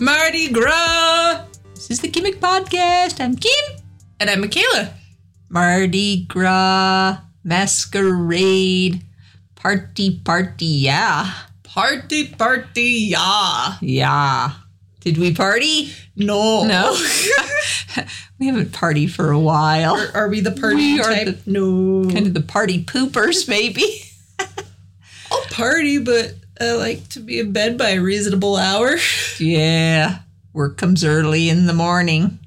Mardi Gras! This is the Gimmick Podcast. I'm Kim. And I'm Michala. Mardi Gras, masquerade, party, party, yeah. Party, party, yeah. Yeah. Did we party? No. No. we haven't partied for a while. Are, are we the party We are type? no. Kind of the party poopers, maybe. I'll party, but I like to be in bed by a reasonable hour. yeah. Work comes early in the morning.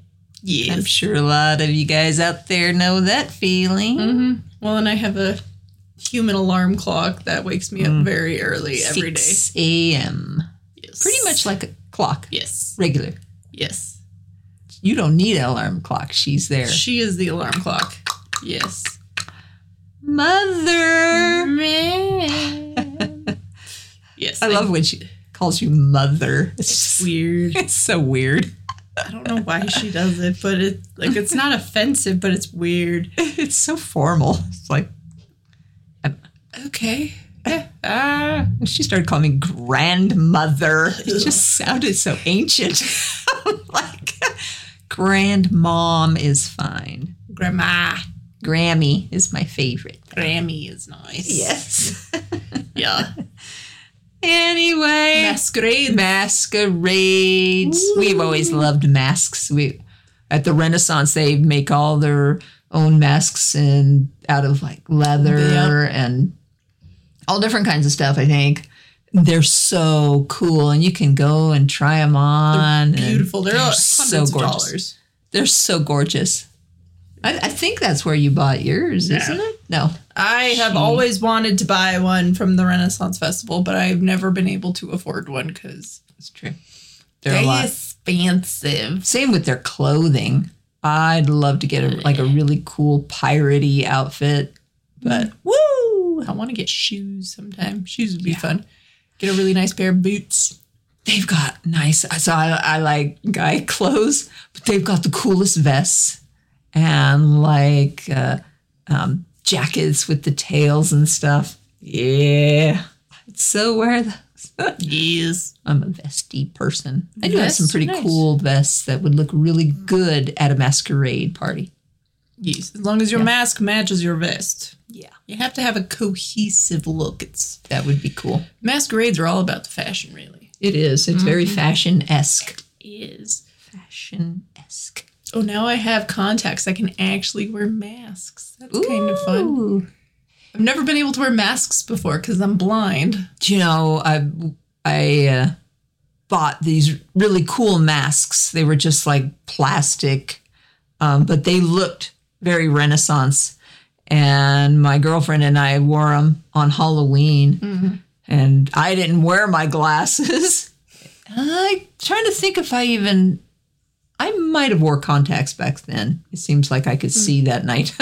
Yes. I'm sure a lot of you guys out there know that feeling. hmm Well, and I have a human alarm clock that wakes me up very early every day. 6 a.m. Yes. Pretty much like a clock, Yes. regular. Yes. You don't need an alarm clock. She's there. She is the alarm clock. Yes. Mother. Yes. I love when she calls you mother. It's, It's just, weird. it's so weird. I don't know why she does it, but it like it's not offensive, but it's weird. It's so formal. It's like Okay. Yeah. Ah. she started calling me grandmother. It just sounded so ancient. like grandmom is fine. Grandma. Grammy is my favorite. Grammy is nice. Yes. Yeah. Anyway, Masquerade. masquerades. We've always loved masks. We at the Renaissance they make all their own masks and out of like leather Yep. and all different kinds of stuff. I think they're so cool, and you can go and try them on. and Beautiful. They're, all so gorgeous. They're so gorgeous. I, I think that's where you bought yours, No. isn't it? No. I have always wanted to buy one from the Renaissance Festival, but I've never been able to afford one because it's true. They're a lot. expensive. Same with their clothing. I'd love to get a, like a really cool piratey outfit, but Woo! I want to get shoes sometime. Shoes would be fun. Get a really nice pair of boots. they've got nice. So I, I like guy clothes, but they've got the coolest vests and like uh, um, jackets with the tails and stuff. Yeah, I'd so wear those. Yes. I'm a vesty person. I do have some pretty nice. cool vests that would look really good at a masquerade party. Yes. As long as your mask matches your vest. Yeah, You have to have a cohesive look. It's that would be cool. masquerades are all about the fashion, really. It is. It's very mm-hmm. fashion esque. Is. Fashion esque. Oh, now I have contacts. I can actually wear masks. That's kind of fun. I've never been able to wear masks before because I'm blind. Do you know, I I uh, bought these really cool masks. They were just like plastic, um, but they looked very Renaissance. And my girlfriend and I wore them on Halloween, and I didn't wear my glasses. I'm trying to think if I even. I might have wore contacts back then. It seems like I could see that night.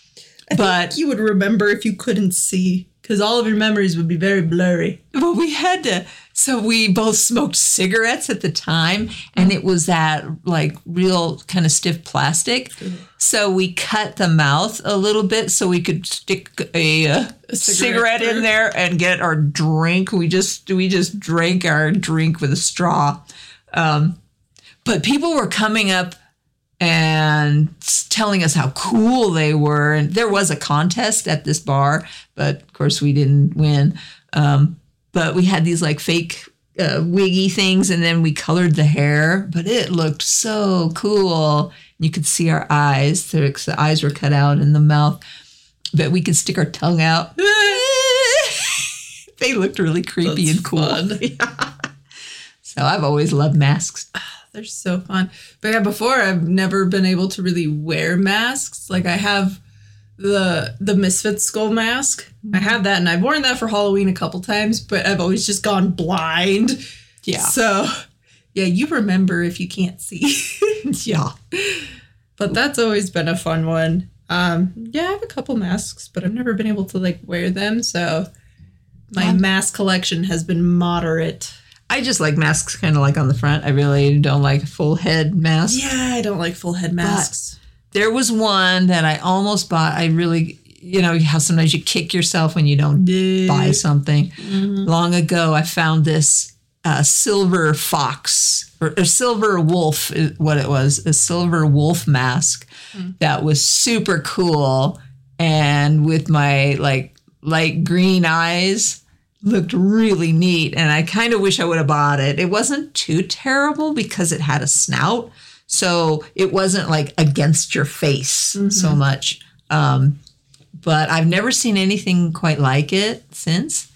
but You would remember if you couldn't see because all of your memories would be very blurry. Well, we had to. So we both smoked cigarettes at the time, and it was that like real kind of stiff plastic. So we cut the mouth a little bit so we could stick a, uh, A cigarette, cigarette in there and get our drink. We just we just drank our drink with a straw. Um, but people were coming up and telling us how cool they were. And there was a contest at this bar, but of course we didn't win. Um, but we had these like fake uh, wiggy things, and then we colored the hair. But it looked so cool. You could see our eyes; the, the eyes were cut out in the mouth, but we could stick our tongue out. they looked really creepy That's and cool. fun. So I've always loved masks. They're so fun. But yeah, before I've never been able to really wear masks. Like I have the the Misfit skull mask. I have that and I've worn that for Halloween a couple times, but I've always just gone blind. Yeah. So yeah, you remember if you can't see. Yeah. but that's always been a fun one. Um, yeah, I have a couple masks, but I've never been able to like wear them. So my Yeah. mask collection has been moderate. I just like masks kind of like on the front. I really don't like full head masks. Yeah, I don't like full head masks. There was one that I almost bought. I really, you know, how sometimes you kick yourself when you don't buy something. Mm-hmm. Long ago, I found this a silver fox or a silver wolf, what it was, a silver wolf mask hmm. that was super cool. And with my like light green eyes, looked really neat. And I kind of wish I would have bought it. It wasn't too terrible because it had a snout. So it wasn't like against your face so much. Um, but I've never seen anything quite like it since.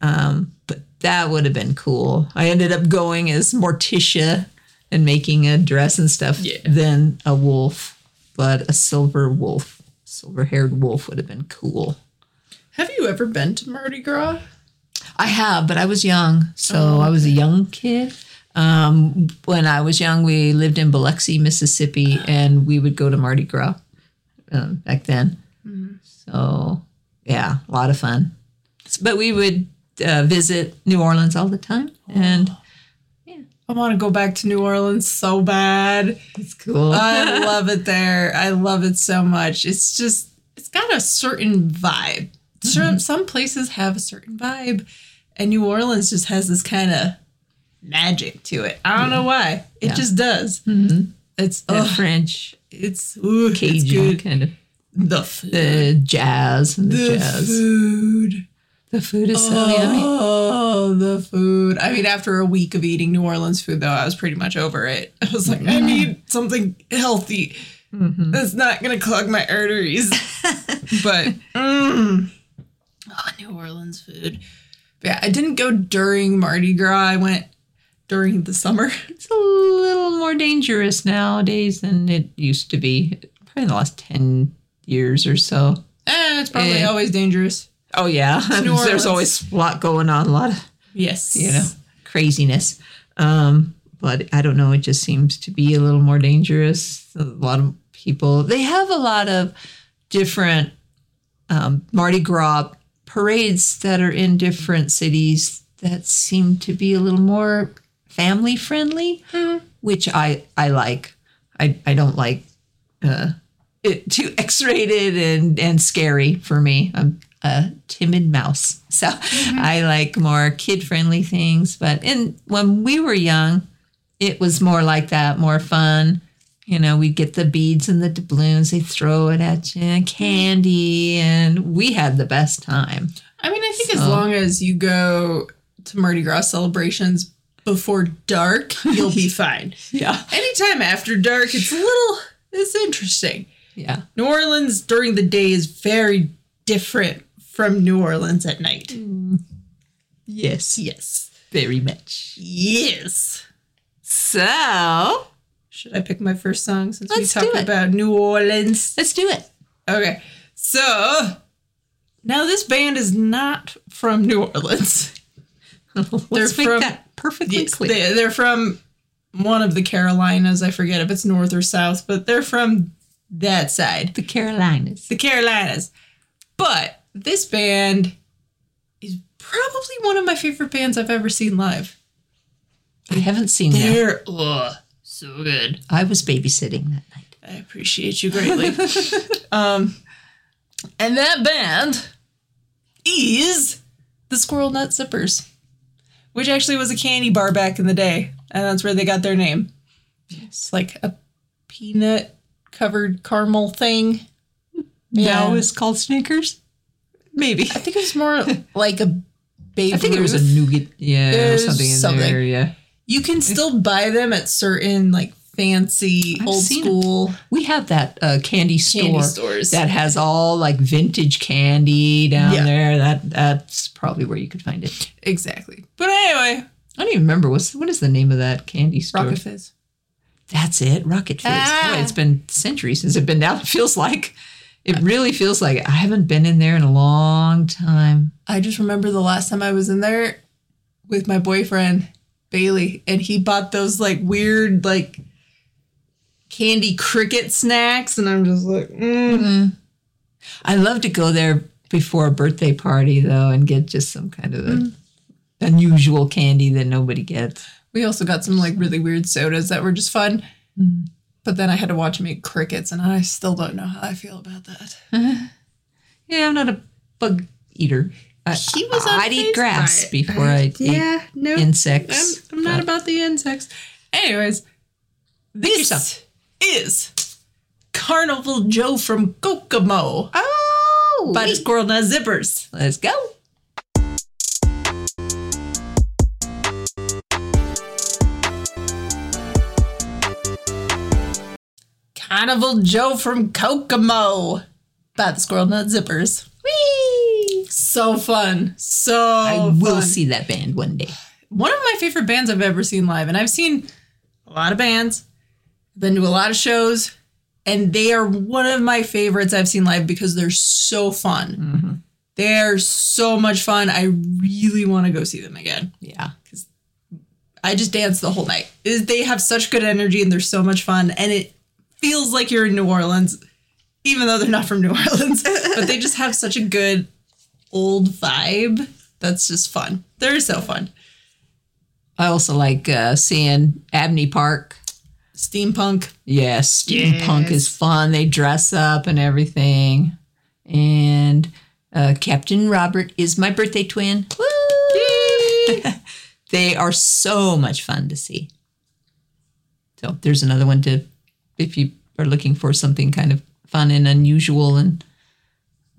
Um, but that would have been cool. I ended up going as Morticia and making a dress and stuff Yeah. than a wolf, but a silver wolf, silver haired wolf would have been cool. Have you ever been to Mardi Gras? I have, but I was young, so Oh, I was a young kid. Um, when I was young, we lived in Biloxi, Mississippi, and we would go to Mardi Gras um, back then. So yeah, a lot of fun. But we would uh, visit New Orleans all the time, and yeah. I want to go back to New Orleans so bad. it's cool. I love it there. I love it so much. It's just, it's got a certain vibe. Certain, Some places have a certain vibe, and New Orleans just has this kind of magic to it. I don't know why. It Yeah. just does. Mhm. It's ugh, French it's ooh, it's Cajun good. kind of The food. the jazz and the, the jazz. food. The food is so yummy. Oh, the food. I mean, after a week of eating New Orleans food, though, I was pretty much over it. I was like, I need something healthy Mhm. that's not going to clog my arteries. but, mm, oh, New Orleans food. But yeah, I didn't go during Mardi Gras. I went during the summer. It's a little more dangerous nowadays than it used to be. Probably in the last 10 years or so. Eh, it's probably Eh. always dangerous. Oh, yeah. There's always a lot going on, a lot of, Yes. you know, craziness. Um, but I don't know. It just seems to be a little more dangerous. A lot of people, they have a lot of different um, Mardi Gras parades that are in different cities that seem to be a little more family friendly, which I I like. I I don't like uh, it too X rated and and scary for me. I'm a timid mouse, so I like more kid friendly things. But in when we were young, it was more like that, more fun. You know, we'd get the beads and the doubloons, they throw it at you, and candy, and we had the best time. I mean, I think as long as you go to Mardi Gras celebrations before dark, you'll be fine. Yeah. Anytime after dark, it's a little, it's interesting. Yeah. New Orleans during the day is very different from New Orleans at night. Mm. Yes. Yes. Very much. Yes. So Should I pick my first song since Let's we talked about New Orleans? let's do it. Okay. So now this band is not from New Orleans. let's make from- that perfectly Yes, clear. they, they're from one of the Carolinas. I forget if it's north or south, but they're from that side, the Carolinas. the Carolinas. But this band is probably one of my favorite bands I've ever seen live. I haven't seen them. They're ugh, so good. I was babysitting that night. I appreciate you greatly. um, and that band is the Squirrel Nut Zippers, which actually was a candy bar back in the day, and that's where they got their name. It's like a peanut covered caramel thing. Now Yeah. it's called Snickers. Maybe. I think it was more like a baby. I think it was a Ruth. nougat, yeah, or There's something in something. there. Yeah, You can still buy them at certain like fancy I've old school we have that uh, candy store candy stores. that has all like vintage candy down Yeah. there. That that's probably where you could find it. exactly. But anyway, I don't even remember what's what is the name of that candy store. Rocket Fizz. That's it, Rocket Fizz. Ah. Boy, it's been centuries since I've been down. It feels like it really feels like it. I haven't been in there in a long time. I just remember the last time I was in there with my boyfriend Bailey, and he bought those like weird like candy cricket snacks, and I'm just like, mm. Mm-hmm. I love to go there before a birthday party though and get just some kind of a mm. unusual candy that nobody gets. we also got some like really weird sodas that were just fun. Mm. But then I had to watch him eat crickets, and I still don't know how I feel about that. Yeah, I'm not a bug eater. Uh, he was. I'd eat grass before I Yeah, no. insects. I'm, I'm not about the insects. Anyways, this is Carnival Joe from Kokomo Oh, by the. Squirrel Nut Zippers. let's go. Carnival Joe from Kokomo by the Squirrel Nut Zippers. Whee! So fun. So I will fun. see that band one day. one of my favorite bands I've ever seen live, and I've seen a lot of bands, been to a lot of shows, and they are one of my favorites I've seen live because they're so fun. Mm-hmm. They're so much fun. I really want to go see them again. Yeah. Because I just danced the whole night. They have such good energy and they're so much fun, and it feels like you're in New Orleans, even though they're not from New Orleans. but they just have such a good old vibe that's just fun. They're so fun. I also like uh, seeing Abney Park. Steampunk. Yes, steampunk Yes. is fun. They dress up and everything. And uh, Captain Robert is my birthday twin. Woo! they are so much fun to see. So there's another one to, if you are looking for something kind of fun and unusual. And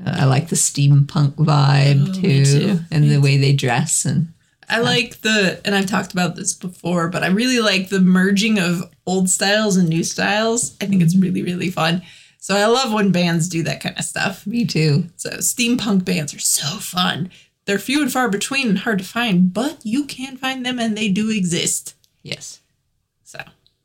uh, I like the steampunk vibe Oh, too, too. and the way they dress. And I like the, and I've talked about this before, but I really like the merging of old styles and new styles. I think it's really, really fun. So I love when bands do that kind of stuff. me too. So steampunk bands are so fun. They're few and far between and hard to find, but you can find them and they do exist. Yes. So,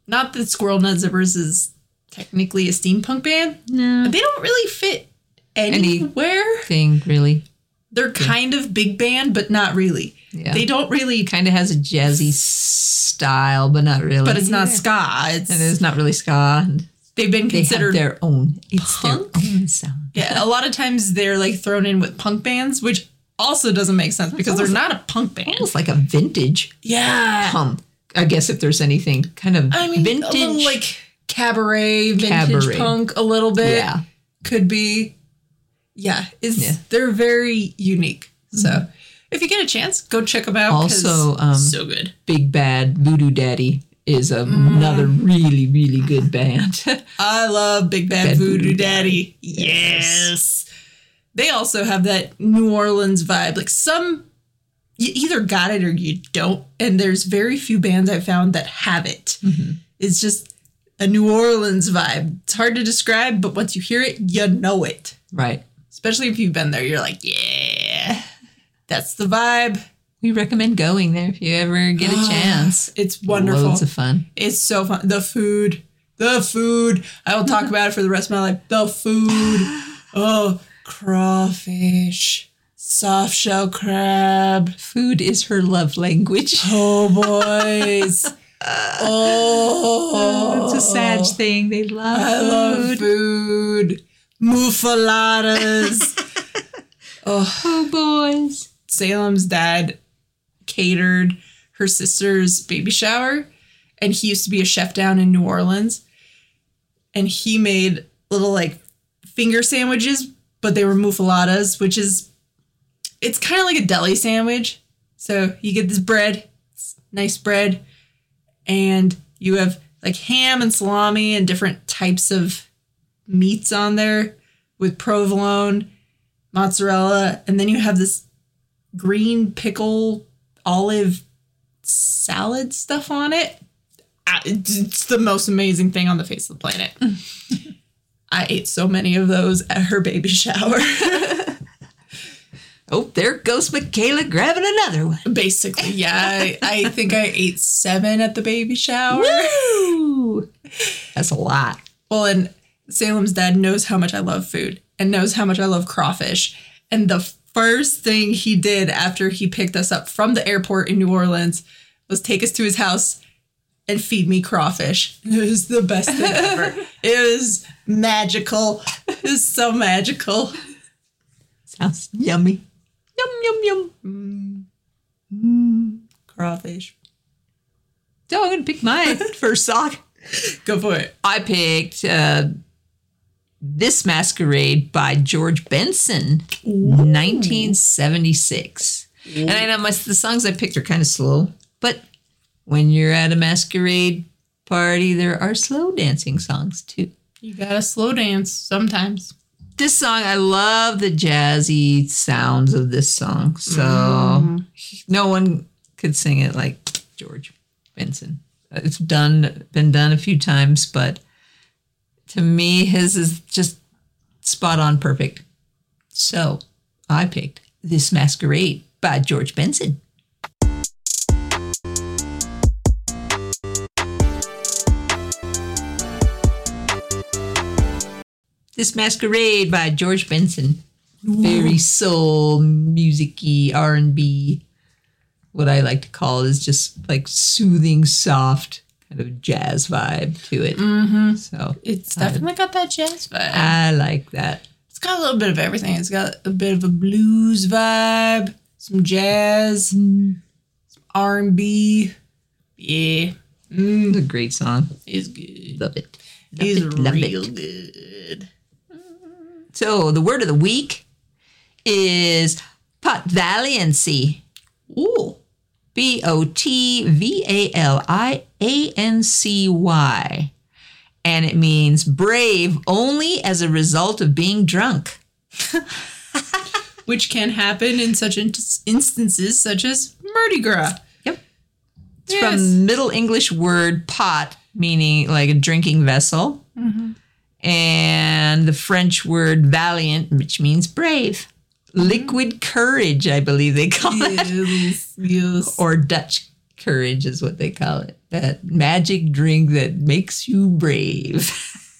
not that Squirrel Nut Zippers is technically a steampunk band. No. They don't really fit anywhere. Thing really. They're kind of big band, but not really. Yeah. They don't really, kind of has a jazzy style, but not really. but it's not Yeah. ska. It's And it's not really ska. They've been they considered. have their own. It's punk? their own sound. yeah, a lot of times they're like thrown in with punk bands, which also doesn't make sense because they're not a punk band. Almost like a vintage Yeah, punk. I guess if there's anything kind of I mean, vintage, like cabaret, vintage Cabaret. punk, a little bit. yeah, could be. Yeah, is Yeah. they're very unique. So if you get a chance, go check them out. Also, um, so good. Big Bad Voodoo Daddy is Mm. another really really good band. I love Big Bad, Bad Voodoo, Voodoo Daddy. Yes. They also have that New Orleans vibe. Like some, you either got it or you don't. And there's very few bands I've found that have it. It's just a New Orleans vibe. It's hard to describe, but once you hear it, you know it. right. Especially if you've been there, you're like, yeah, that's the vibe. We recommend going there if you ever get a ah, chance. It's wonderful. Loads of fun. It's so fun. The food, the food. I will talk about it for the rest of my life. The food. Oh, crawfish, soft shell crab. Food is her love language. Oh boys. Oh, It's a sad thing. They love I food. love food. Muffulettas. Oh boys. Salem's dad catered her sister's baby shower, and he used to be a chef down in New Orleans. And he made little like finger sandwiches, but they were muffulettas, which is it's kind of like a deli sandwich. So you get this bread, nice bread, and you have like ham and salami and different types of meats on there with provolone, mozzarella, and then you have this green pickle olive salad stuff on it. It's the most amazing thing on the face of the planet. I ate so many of those at her baby shower. Oh, there goes Michala grabbing another one. Basically, yeah. I, I think I ate seven at the baby shower. Woo! That's a lot. Well, and Salem's dad knows how much I love food and knows how much I love crawfish. And the first thing he did after he picked us up from the airport in New Orleans was take us to his house and feed me crawfish. It was the best thing ever. It was magical. It was so magical. Sounds yummy. Yum yum yum. Crawfish. So I'm gonna pick my first sock. Go for it. I picked uh, This Masquerade by George Benson, 1976. And I know my, the songs I picked are kind of slow, but when you're at a masquerade party, there are slow dancing songs too. You gotta slow dance sometimes. This song, I love the jazzy sounds of this song. So mm-hmm. no one could sing it like George Benson. It's done, been done a few times, but to me, his is just spot on perfect. So I picked This Masquerade by George Benson. This Masquerade by George Benson. Very soul, musicy, R and B. What I like to call is just like soothing, soft kind of jazz vibe to it. Mm-hmm. So It's definitely got that jazz vibe. I like that. It's got a little bit of everything. It's got a bit of a blues vibe, some jazz, some R and B. Yeah, It's a great song. it's good. Love it. Love It's it, love real it. good. So the word of the week is pot valiancy. Ooh, B O T V A L I A N C Y. And it means brave only as a result of being drunk. which can happen in such in- instances such as Mardi Gras. Yep. It's Yes. from Middle English word pot, meaning like a drinking vessel, mm-hmm. And the French word valiant, which means brave. Mm-hmm. Liquid courage, I believe they call it. yes, yes. or Dutch courage is what they call it. That magic drink that makes you brave.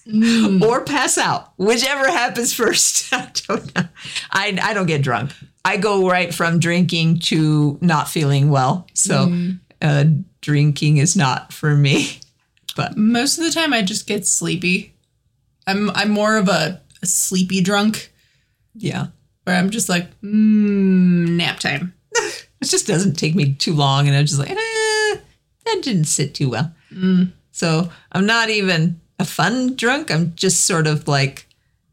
Mm. or pass out, whichever happens first. I don't know. I, I don't get drunk. I go right from drinking to not feeling well. So mm. uh, drinking is not for me. But Most of the time, I just get sleepy. I'm I'm more of a, a sleepy drunk yeah, where I'm just like, mm, nap time. it just doesn't take me too long. And I'm just like, eh, that didn't sit too well. So I'm not even a fun drunk. I'm just sort of like,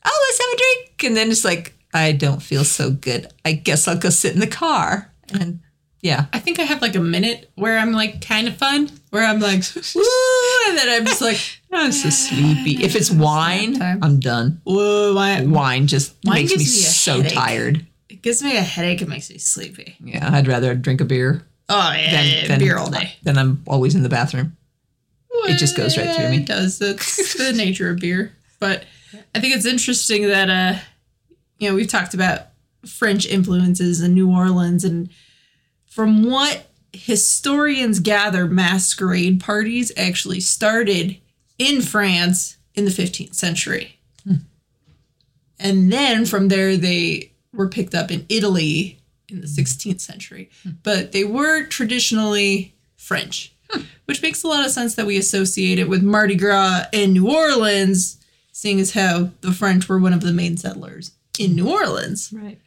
oh, let's have a drink. And then it's like, I don't feel so good. I guess I'll go sit in the car. And yeah. I think I have like a minute where I'm like kind of fun, where I'm like, woo, and then I'm just like, I'm so sleepy. If it's wine. I'm done. whoa, why? Wine just Wine makes me, me so headache. tired. It gives me a headache. It makes me sleepy. Yeah, I'd rather drink a beer Oh yeah, than, yeah, than beer all day. Then I'm always in the bathroom. It just goes right through me. It does. That's the nature of beer. But I think it's interesting that uh, you know, we've talked about French influences in New Orleans, and from what historians gather, masquerade parties actually started in France in the 15th century. Hmm. And then from there, they were picked up in Italy in the 16th century. Hmm. But they were traditionally French, hmm. which makes a lot of sense that we associate it with Mardi Gras in New Orleans, seeing as how the French were one of the main settlers in New Orleans. Right.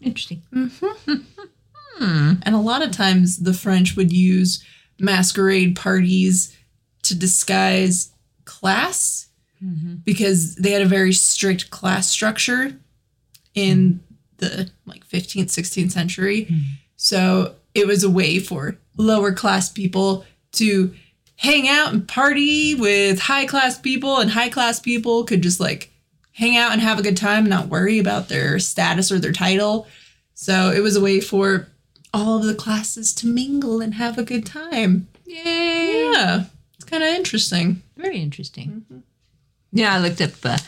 Interesting. Mm-hmm. Hmm. And a lot of times the French would use masquerade parties to disguise class mm-hmm. because they had a very strict class structure in hmm. the like 15th, 16th century. Hmm. So it was a way for lower class people to hang out and party with high class people, and high class people could just like hang out and have a good time, not worry about their status or their title. So it was a way for all of the classes to mingle and have a good time. Yay. Yeah, it's kind of interesting. Very interesting. Mm-hmm. Yeah, I looked up uh,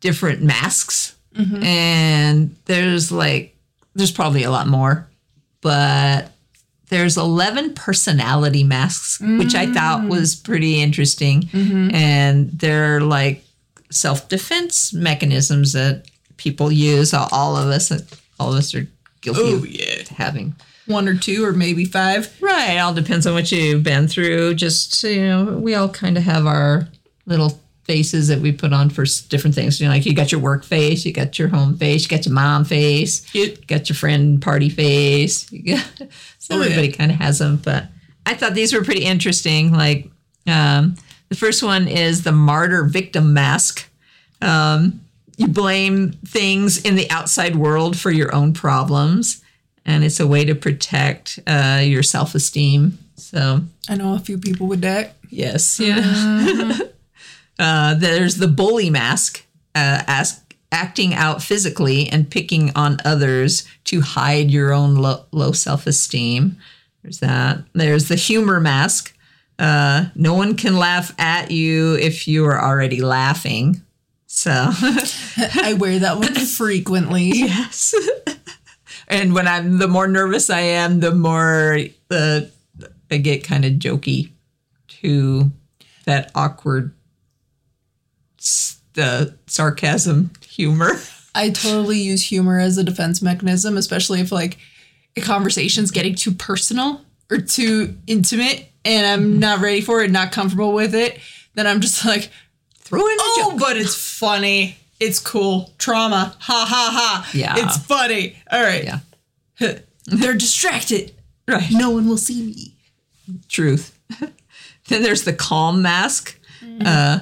different masks, mm-hmm. and there's like, there's probably a lot more, but there's 11 personality masks, which I thought mm. was pretty interesting. Mm-hmm. And they're like self defense mechanisms that people use. All of us, all of us are guilty Oh, of yeah. having. One or two, or maybe five. Right. All depends on what you've been through. Just, you know, we all kind of have our little faces that we put on for different things. You know, like you got your work face, you got your home face, you got your mom face, you got your friend party face. Got, so Oh, yeah. everybody kind of has them. But I thought these were pretty interesting. Like um, the first one is the martyr victim mask. Um, you blame things in the outside world for your own problems, and it's a way to protect uh, your self esteem. So, I know a few people with that. yes, yeah. uh, there's the bully mask, uh, ask, acting out physically and picking on others to hide your own lo- low self esteem. There's that. There's the humor mask. Uh, no one can laugh at you if you are already laughing. So, I wear that one frequently. yes. And when I'm, the more nervous I am, the more uh, I get kind of jokey to that awkward, the sarcasm humor. I totally use humor as a defense mechanism, especially if like a conversation's getting too personal or too intimate and I'm not ready for it, not comfortable with it. Then I'm just like, Throw in a oh, joke. but it's funny. It's cool. Trauma. Ha ha ha. Yeah. It's funny. All right. Yeah. They're distracted. Right. No one will see me. truth. then there's the calm mask, uh,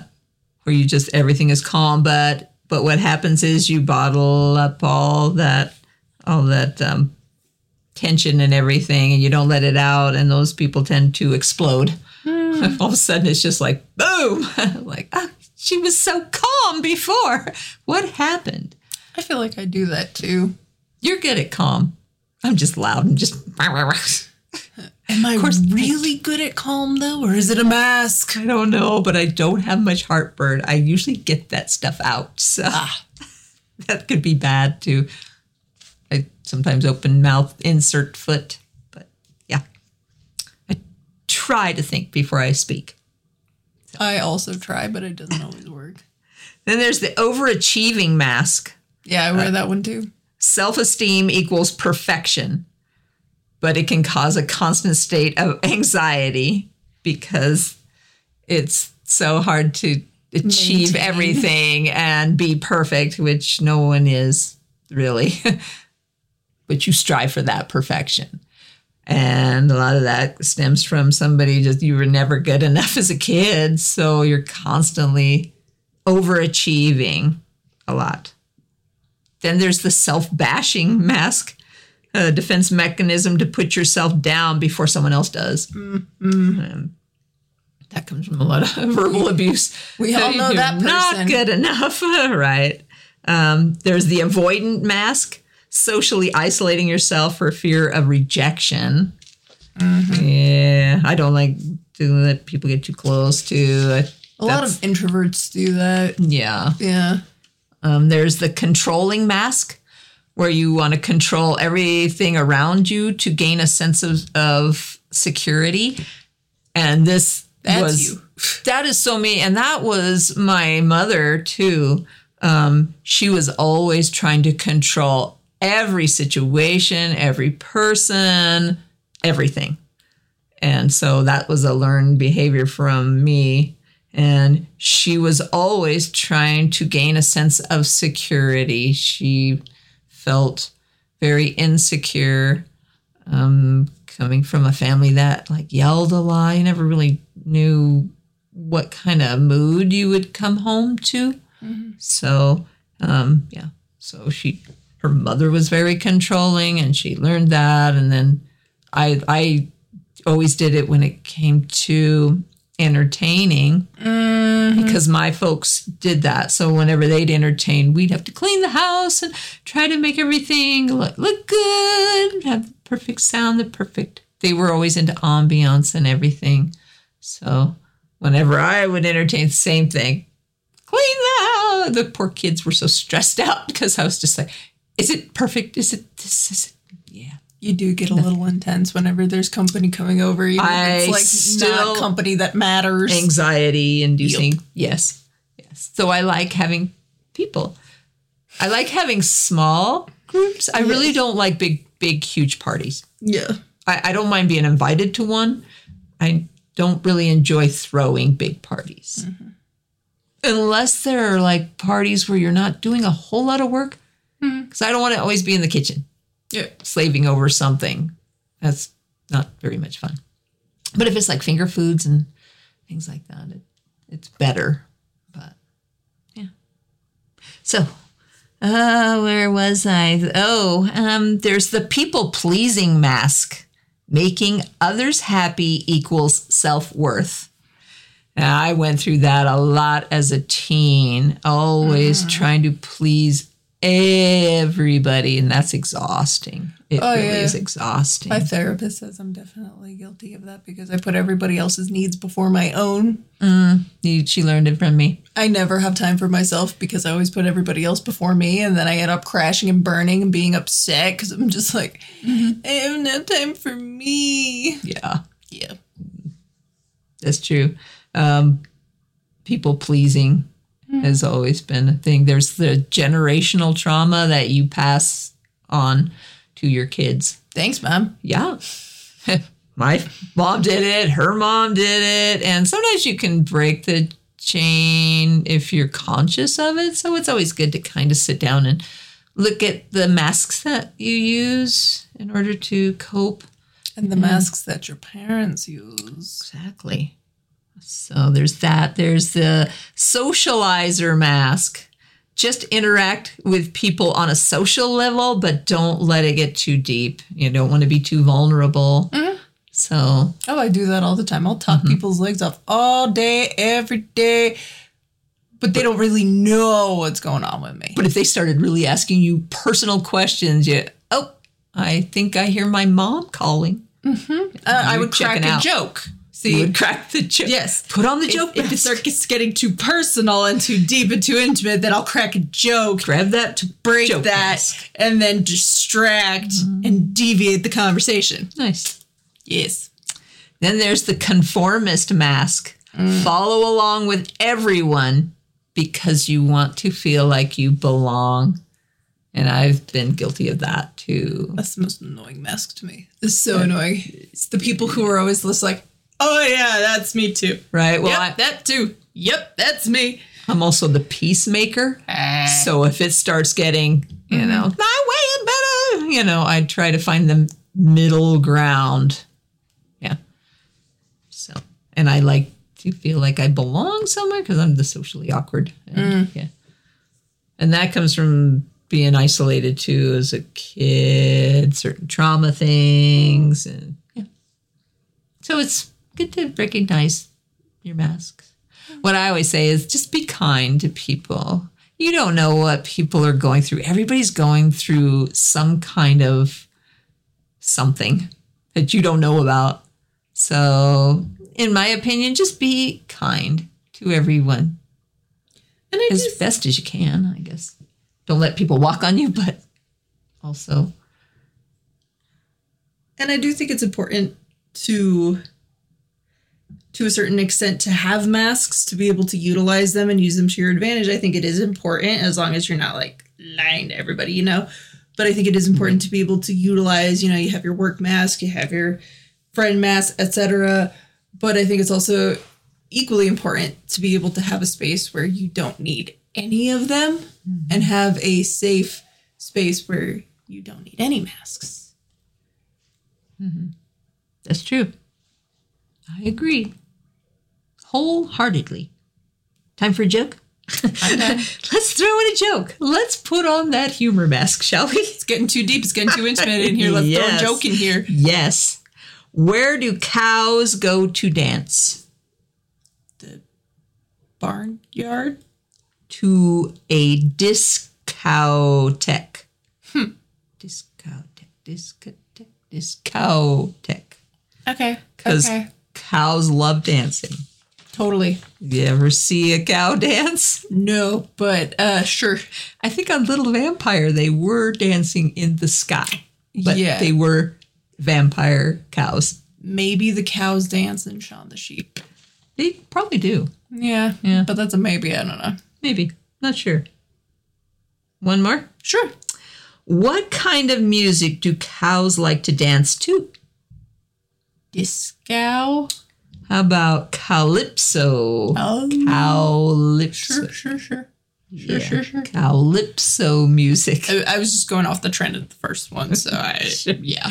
where you just everything is calm, but but what happens is you bottle up all that all that um, tension and everything, and you don't let it out, and those people tend to explode. all of a sudden, it's just like boom, like oh, she was so calm before. What happened? I feel like I do that too. You're good at calm. I'm just loud and just. Am I course- really good at calm though, or is it a mask? I don't know, but I don't have much heartburn. I usually get that stuff out. So ah. that could be bad too. I sometimes open mouth, insert foot, but yeah. I try to think before I speak. I also try, but it doesn't always work. Then there's the overachieving mask. Yeah, I wear uh, that one too. Self esteem equals perfection, but it can cause a constant state of anxiety because it's so hard to achieve Maintain. everything and be perfect, which no one is really. but you strive for that perfection. And a lot of that stems from somebody just you were never good enough as a kid. So you're constantly overachieving a lot. Then there's the self bashing mask, a defense mechanism to put yourself down before someone else does. Um, that comes from a lot of verbal abuse. We all know You're that person. Not good enough, right? Um, there's the avoidant mask, socially isolating yourself for fear of rejection. Mm-hmm. Yeah, I don't like to let people get too close to. A lot of introverts do that. yeah. Yeah. Um, there's the controlling mask, where you want to control everything around you to gain a sense of, of security. And this That's was you. that is so me, and that was my mother too. Um, she was always trying to control every situation, every person, everything. And so that was a learned behavior from me. And she was always trying to gain a sense of security. She felt very insecure, um, coming from a family that like yelled a lot. You never really knew what kind of mood you would come home to. So, um, yeah. So she, her mother was very controlling, and she learned that. And then I, I always did it when it came to entertaining mm-hmm. because my folks did that. So whenever they'd entertain, we'd have to clean the house and try to make everything look, look good, have the perfect sound, the perfect. They were always into ambiance and everything. So whenever I would entertain, same thing. Clean the house. The poor kids were so stressed out because I was just like, is it perfect? Is it this? Is it? Yeah. You do get a little intense whenever there's company coming over. Even I it's like still- not company that matters. anxiety inducing. Yes. Yes. So I like having people. I like having small groups. I really don't like big, big, huge parties. Yeah. I, I don't mind being invited to one. I don't really enjoy throwing big parties. Mm-hmm. Unless there are like parties where you're not doing a whole lot of work. Because I don't want to always be in the kitchen Yeah. slaving over something. That's not very much fun. But if it's like finger foods and things like that, it, it's better. But yeah. So, uh, where was I? Oh, um, there's the people pleasing mask. Making others happy equals self worth. I went through that a lot as a teen, always trying to please everybody, and that's exhausting. It Oh, really yeah. is exhausting. My therapist says I'm definitely guilty of that because I put everybody else's needs before my own. You- she learned it from me. I never have time for myself because I always put everybody else before me, and then I end up crashing and burning and being upset because I'm just like, I have no time for me. Yeah. Yeah. That's true. Um, people pleasing Mm. has always been a thing. There's the generational trauma that you pass on to your kids. Thanks, mom. Yeah. My mom did it, her mom did it. And sometimes you can break the chain if you're conscious of it. So it's always good to kind of sit down and look at the masks that you use in order to cope. And the masks that your parents use. Exactly. So there's that. There's the socializer mask. Just interact with people on a social level, but don't let it get too deep. You don't want to be too vulnerable. So, Oh, I do that all the time. I'll talk people's legs off all day, every day, but they don't really know what's going on with me. but if they started really asking you personal questions, you, oh, I think I hear my mom calling. Uh, I would crack a out. joke. You would crack the joke. Yes. Put on the if, joke if it mask. starts getting too personal and too deep and too intimate, then I'll crack a joke, Grab that to break that, mask. and then distract and deviate the conversation. Nice. Yes. Then there's the conformist mask. Mm. Follow along with everyone because you want to feel like you belong. And I've been guilty of that too. That's the most annoying mask to me. It's so annoying. It's the people who are always just like, oh yeah, that's me too. Right? Well, yep, I, that too. Yep, that's me. I'm also the peacemaker. So if it starts getting, you know, Mm-hmm. my way is better, you know, I try to find the middle ground. Yeah. So, and I like to feel like I belong somewhere because I'm the socially awkward. And, Mm. Yeah. And that comes from being isolated too as a kid, certain trauma things. And yeah. So it's good to recognize your masks. What I always say is just be kind to people. You don't know what people are going through. Everybody's going through some kind of something that you don't know about. So, in my opinion, just be kind to everyone And I as just, best as you can, I guess. Don't let people walk on you, but also, and I do think it's important to to a certain extent to have masks to be able to utilize them and use them to your advantage. I think it is important as long as you're not like lying to everybody, you know. But I think it is mm-hmm. important to be able to utilize, you know, you have your work mask, you have your friend mask, etc. But I think it's also equally important to be able to have a space where you don't need any of them mm-hmm. and have a safe space where you don't need any masks. Mm-hmm. that's true. I agree wholeheartedly. Time for a joke? Let's throw in a joke. Let's put on that humor mask, shall we? It's getting too deep. It's getting too intimate in here. Let's Yes. throw a joke in here. Yes. Where do cows go to dance? The barnyard. To a discotheque. Hmm. Discotheque, discotheque, discotheque. Okay. Because cows love dancing. Totally. You ever see a cow dance? No, but uh, sure. I think on Little Vampire they were dancing in the sky, but Yeah. they were vampire cows. Maybe the cows dance and Shaun the sheep. They probably do. Yeah. Yeah. But that's a maybe. I don't know. Maybe. Not sure. One more. Sure. What kind of music do cows like to dance to? Disco. How about calypso? Oh. Calypso. Sure, sure, sure. Yeah, sure, sure. Calypso music. I, I was just going off the trend of the first one, so I yeah.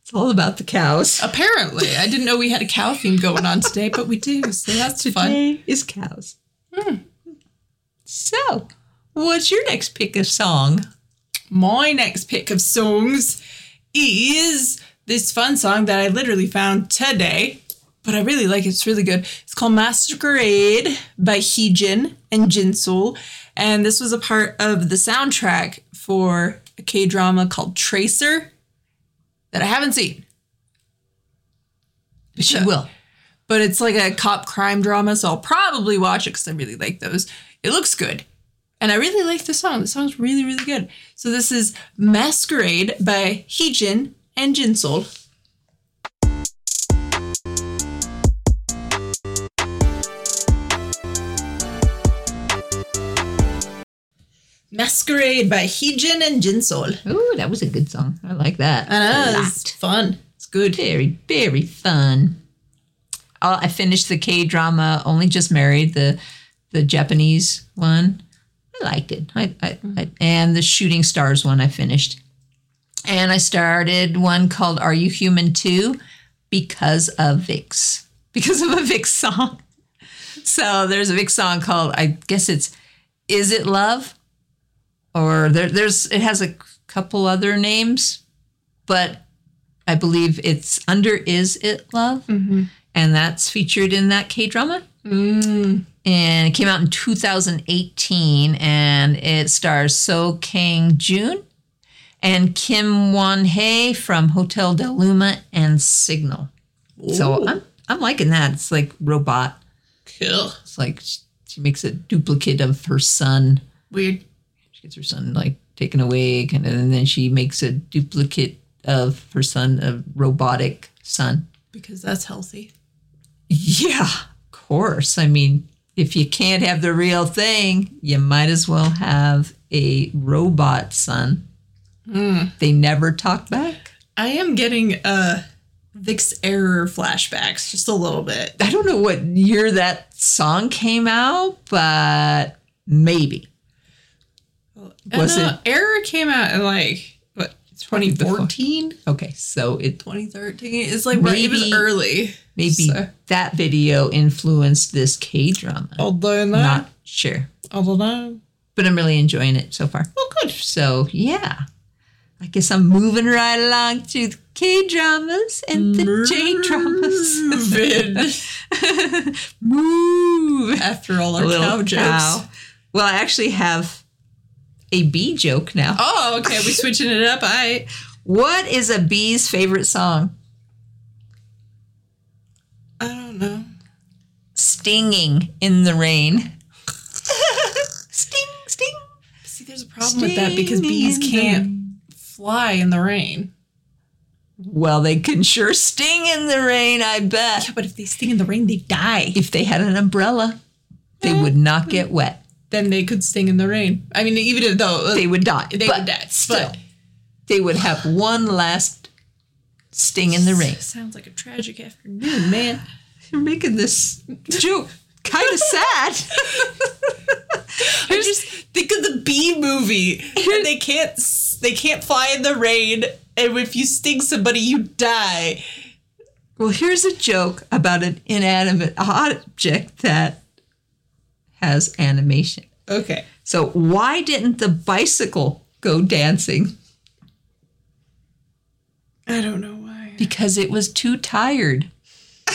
It's all about the cows. Apparently, I didn't know we had a cow theme going on today, but we do, so that's fun. Today is cows. Hmm. So, What's your next pick of song? My next pick of songs is this fun song that I literally found today, but I really like it. It's really good. It's called Masquerade by Heejin and Jinsoul. And this was a part of the soundtrack for a K drama called Tracer that I haven't seen. But So- will. But it's like a cop crime drama, so I'll probably watch it because I really like those. It looks good. And I really like the song. The song's really, really good. So this is Masquerade by Heejin and Jinsoul. Masquerade by Heejin and Jinsoul. Ooh, that was a good song. I like that. I know, it's fun. It's good. Very, very fun. Uh, I finished the K drama. Only just married the the Japanese one. I liked it. I, I, I and the Shooting Stars one I finished. And I started one called Are You Human Too? Because of VIXX. Because of a VIXX song. So there's a VIXX song called I guess it's Is It Love? Or there, there's it has a couple other names, but I believe it's Under Is It Love? Mm-hmm. And that's featured in that K drama. Mm. And it came out in 2018 and it stars Seo Kang Joon and Kim Won Hye from Hotel Del Luna and Signal. So I'm, I'm liking that. It's like robot. Cool. It's like she makes a duplicate of her son. Weird. She gets her son like taken away, kind of, and then she makes a duplicate of her son, a robotic son. Because that's healthy. Yeah, of course. I mean, if you can't have the real thing, you might as well have a robot son. They never talk back. I am getting uh VIXX's error flashbacks just a little bit. I don't know what year that song came out, but maybe. Was uh, it- error came out in like what 2014 Okay, so it 2013 it's like right, it was Maybe- early maybe So- that video influenced this K drama. although Not sure, although not. but I'm really enjoying it so far. well good So yeah, I guess I'm moving right along to the K dramas and the J dramas. Move after all our cow jokes cow. Well, I actually have a bee joke now. oh okay We're switching it up I What is a bee's favorite song? I don't know Stinging in the rain. sting, sting. see there's a problem with that because bees the can't rain. fly in the rain Well, they can sure sting in the rain, I bet. yeah but if they sting in the rain they die If they had an umbrella, they would not get wet. Then they could sting in the rain I mean even though They would die. they would die Still, but they would have one last sting in the rain. Sounds like a tragic afternoon, man. You're making this joke kind of sad. I just think of the bee movie. And they can't they can't fly in the rain, and if you sting somebody, you die. well, here's a joke about an inanimate object that has animation. Okay. So, why didn't the bicycle go dancing? I don't know why. Because it was too tired. I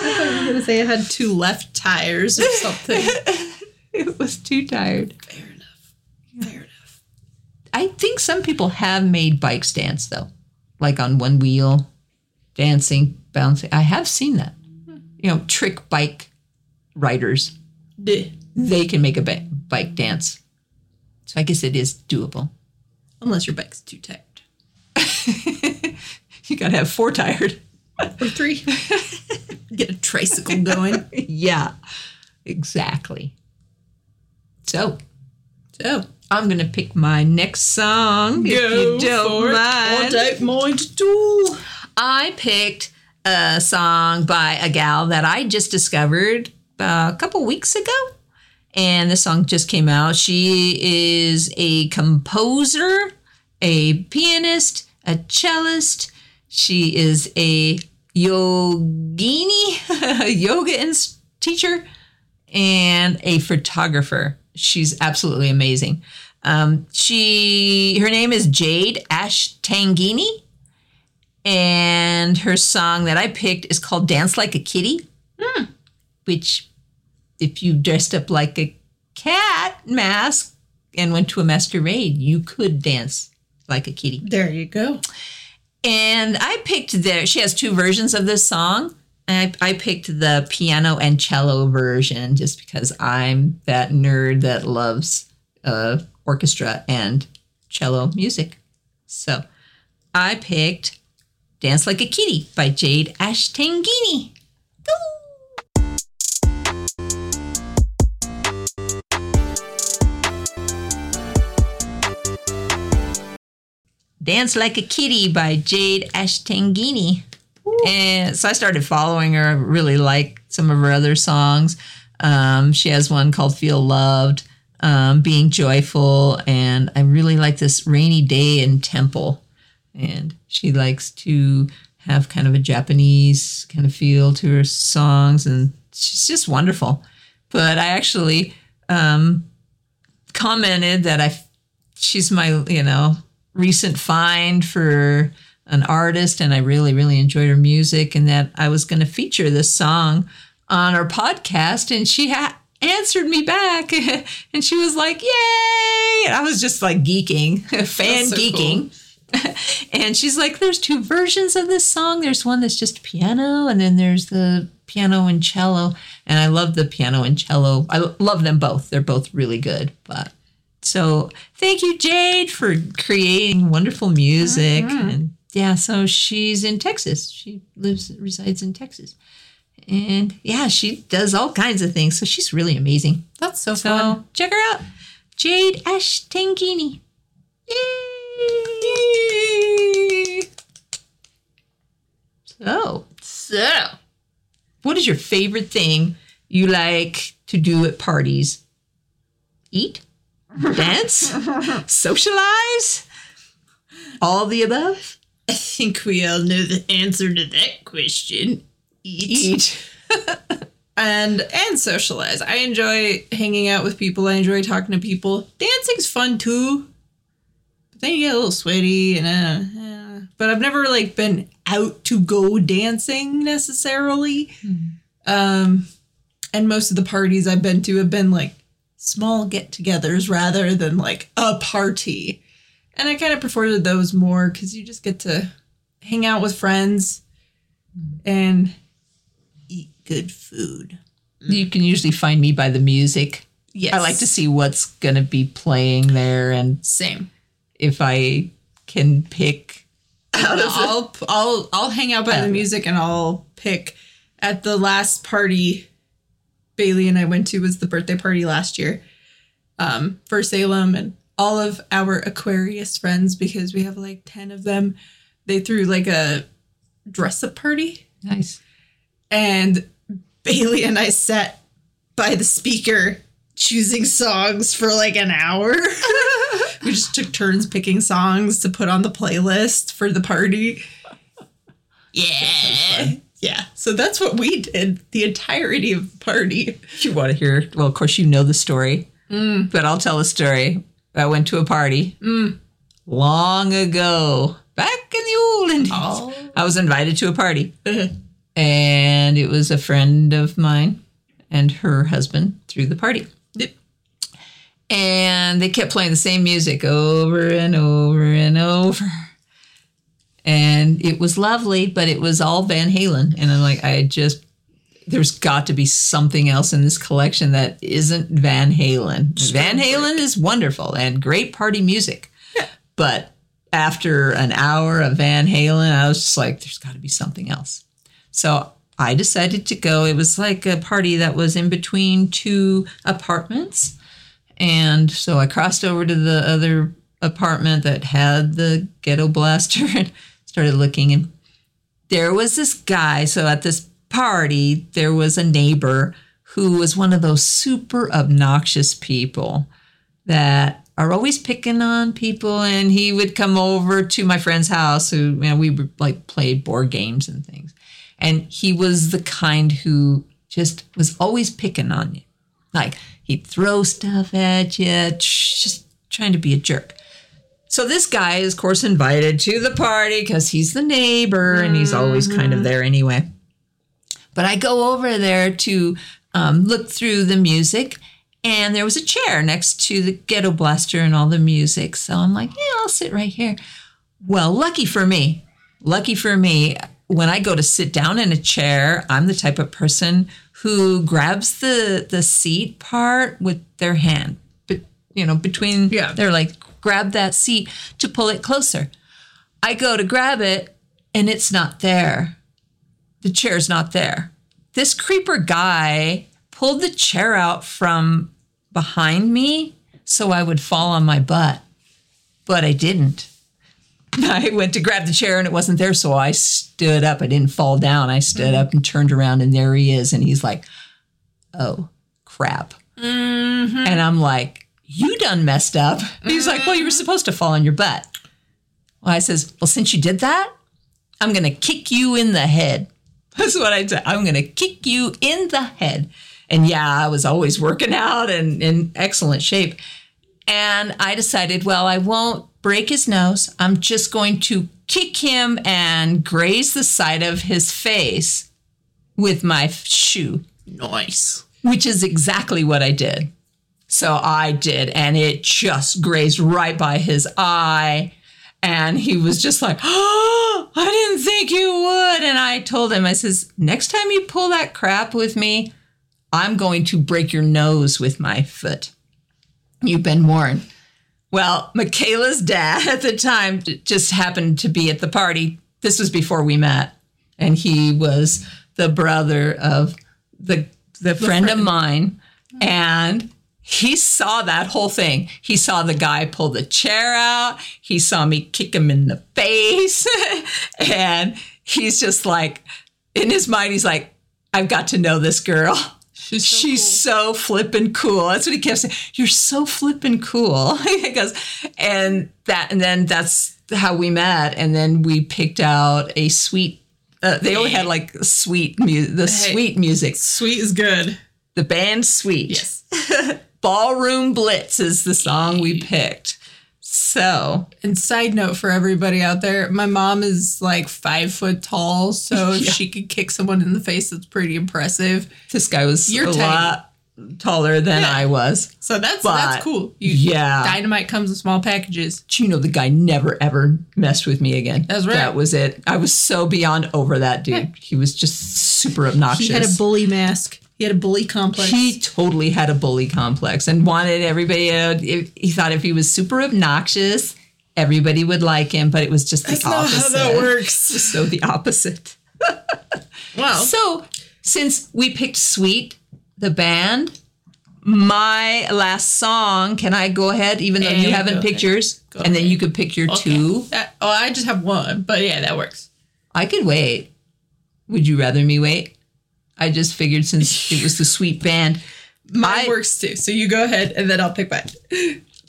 thought you were gonna say it had two left tires or something. It was too tired. Fair enough. Fair enough. I think some people have made bikes dance though, like on one wheel, dancing, bouncing. I have seen that. You know, trick bike riders. Duh. They can make a ba- bike dance. So I guess it is doable. Unless your bike's too tired. You gotta have four tired. Or three. Get a tricycle going. yeah, exactly. So So I'm gonna pick my next song. if you don't mind. I don't mind at all. I picked a song by a gal that I just discovered uh, a couple weeks ago. And the song just came out. She is a composer, a pianist, a cellist. She is a yogini, yoga ins- teacher, and a photographer. She's absolutely amazing. Um, she her name is Jade Ash Tangini, and her song that I picked is called "Dance Like a Kitty," which, if you dressed up like a cat mask and went to a masquerade, you could dance like a kitty. There you go. And I picked there. She has two versions of this song. I, I picked the piano and cello version just because I'm that nerd that loves uh, orchestra and cello music. So I picked Dance Like a Kitty by Jade Ashtangini. Go! Dance Like a Kitty by Jade Ashtangini. And so I started following her. I really like some of her other songs. Um, she has one called Feel Loved, um, Being Joyful, and I really like this Rainy Day in Temple. And she likes to have kind of a Japanese kind of feel to her songs, and she's just wonderful. But I actually um, commented that I she's my you know recent find for an artist and I really really enjoyed her music and that I was going to feature this song on our podcast and she had answered me back and she was like yay! And I was just like geeking fan so geeking and she's like there's two versions of this song there's one that's just piano and then there's the piano and cello and I love the piano and cello I love them both they're both really good but so thank you, Jade, for creating wonderful music. Mm-hmm. And yeah, so she's in Texas. She lives resides in Texas. And yeah, she does all kinds of things. So she's really amazing. That's so, So fun. check her out. Jade Ashtangini. Yay! So, so what is your favorite thing you like to do at parties? Eat? Dance? Socialize? All the above? I think we all know the answer to that question. Eat. and and socialize. I enjoy hanging out with people. I enjoy talking to people. Dancing's fun too. Then you get a little sweaty and uh, uh, but I've never like been out to go dancing necessarily. Um and most of the parties I've been to have been like small get-togethers rather than like a party. And I kind of prefer those more cuz you just get to hang out with friends and eat good food. You can usually find me by the music. Yes. I like to see what's going to be playing there and Same. If I can pick out of I'll I'll I'll hang out by the music and I'll pick. At the last party Bailey and I went to was the birthday party last year um for Salem and all of our Aquarius friends because we have like 10 of them. They threw like a dress up party. Nice. and Bailey and I sat by the speaker choosing songs for like an hour. we just took turns picking songs to put on the playlist for the party. Yeah. Yeah. So that's what we did the entirety of the party. You want to hear? Well, of course, you know the story, mm. but I'll tell a story. I went to a party mm. long ago, back in the olden days. Oh. I was invited to a party, uh-huh. and it was a friend of mine and her husband threw the party. Yep. And they kept playing the same music over and over and over. And it was lovely, but it was all Van Halen. And I'm like, I just, there's got to be something else in this collection that isn't Van Halen. Van Halen is wonderful and great party music. But after an hour of Van Halen, I was just like, there's got to be something else. So I decided to go. It was like a party that was in between two apartments. And so I crossed over to the other apartment that had the ghetto blaster and started looking. And there was this guy. So at this party, there was a neighbor who was one of those super obnoxious people that are always picking on people. And he would come over to my friend's house who, you know, we would like played board games and things. And he was the kind who just was always picking on you. Like he'd throw stuff at you, just trying to be a jerk. So this guy is, of course, invited to the party because he's the neighbor and he's always kind of there anyway. But I go over there to um, look through the music, and there was a chair next to the ghetto blaster and all the music. So I'm like, yeah, I'll sit right here. Well, lucky for me, lucky for me, when I go to sit down in a chair, I'm the type of person who grabs the the seat part with their hand, but you know, between Yeah. they're like grab that seat to pull it closer. I go to grab it and it's not there. The chair's not there. This creeper guy pulled the chair out from behind me so I would fall on my butt, but I didn't. I went to grab the chair and it wasn't there, so I stood up. I didn't fall down. I stood up and turned around, and there he is. And he's like, Oh, crap. Mm-hmm. And I'm like, You done messed up. And he's like, Well, you were mm-hmm. supposed to fall on your butt. Well, I says, Well, since you did that, I'm going to kick you in the head. That's what I said. I'm going to kick you in the head. And yeah, I was always working out and in excellent shape. And I decided, well, I won't break his nose. I'm just going to kick him and graze the side of his face with my shoe, Nice. which is exactly what I did. So I did, and it just grazed right by his eye. And he was just like, Oh, I didn't think you would. And I told him, I says, Next time you pull that crap with me, I'm going to break your nose with my foot. You've been warned. Well, Michala's dad at the time just happened to be at the party. This was before we met. And he was the brother of the the, friend, of mine. And he saw that whole thing. He saw the guy pull the chair out. He saw me kick him in the face. and he's just like, in his mind, he's like, I've got to know this girl. She's so She's so flippin' cool. That's what he kept saying. You're so flippin' cool. he goes, and that, and then that's how we met. And then we picked out a sweet. Uh, they only had like sweet music, the Hey. sweet music, Sweet is good. the band Sweet. Yes. Ballroom Blitz is the song we picked. So And side note for everybody out there, my mom is like five foot tall, so if she could kick someone in the face, that's pretty impressive. this guy was You're a tiny. lot taller than Yeah. I was. So that's But, that's cool. You, yeah. dynamite comes in small packages. But you know, the guy never ever messed with me again. That's right. That was it. I was so beyond over that dude. Yeah. He was just super obnoxious. He had a bully mask. He had a bully complex. He totally had a bully complex and wanted everybody. To, he thought if he was super obnoxious, everybody would like him. But it was just the that's not opposite. how that works. So the opposite. Wow. So since we picked Sweet, the band, my last song. Can I go ahead, even though you haven't go picked ahead. yours, and then you could pick your Okay. two? That- oh, I just have one, but yeah, that works. I could wait. Would you rather me wait? I just figured since it was the Sweet band, Mine works too. So you go ahead, and then I'll pick mine.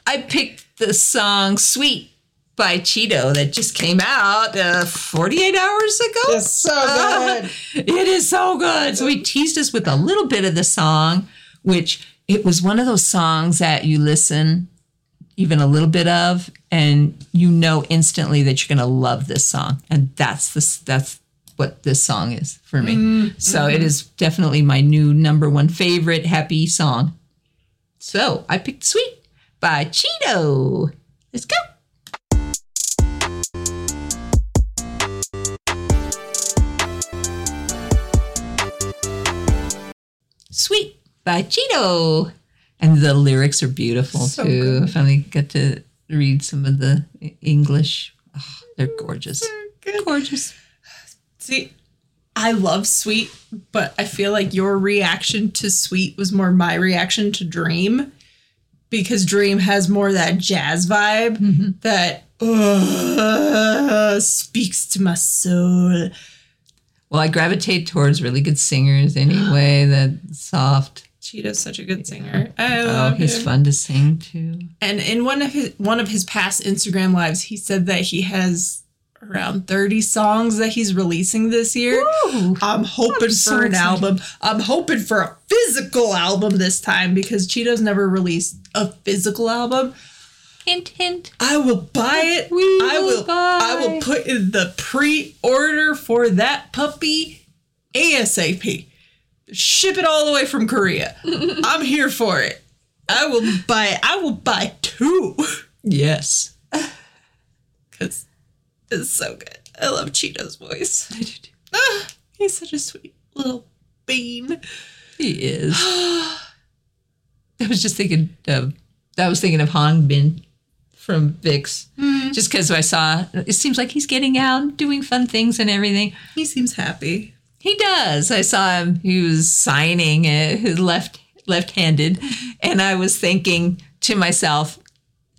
I picked the song "Sweet" by Xydo that just came out uh, 48 hours ago. It's so Ah, it is so good. So he teased us with a little bit of the song, which it was one of those songs that you listen even a little bit of, and you know instantly that you're going to love this song. And that's this. That's what this song is for me. Mm-hmm. So mm-hmm. it is definitely my new number one favorite happy song. So I picked "Sweet" by Xydo. Let's go. Sweet by Xydo. And the lyrics are beautiful So too. good. I finally got to read some of the English. Oh, they're gorgeous. Gorgeous. See, I love Sweet, but I feel like your reaction to Sweet was more my reaction to Dream because Dream has more that jazz vibe that uh, speaks to my soul. Well, I gravitate towards really good singers anyway. That soft. Xydo's such a good singer. I Oh, he's him. fun to sing to. And in one of his one of his past Instagram lives, he said that he has around 30 songs that he's releasing this year. Woo! I'm hoping so for an excited. album. I'm hoping for a physical album this time because Xydo's never released a physical album. Hint, hint. I will buy it. We I will buy. I will put in the pre-order for that puppy ASAP. Ship it all the way from Korea. I'm here for it. I will buy I will buy two. Yes. Cause it's so good. I love Xydo's voice. Ah, he's such a sweet little bean. He is. I was just thinking of, I was thinking of Hong Bin from VIXX, just because I saw, it seems like he's getting out, doing fun things and everything. He seems happy. He does. I saw him. He was signing uh, his left left-handed, and I was thinking to myself,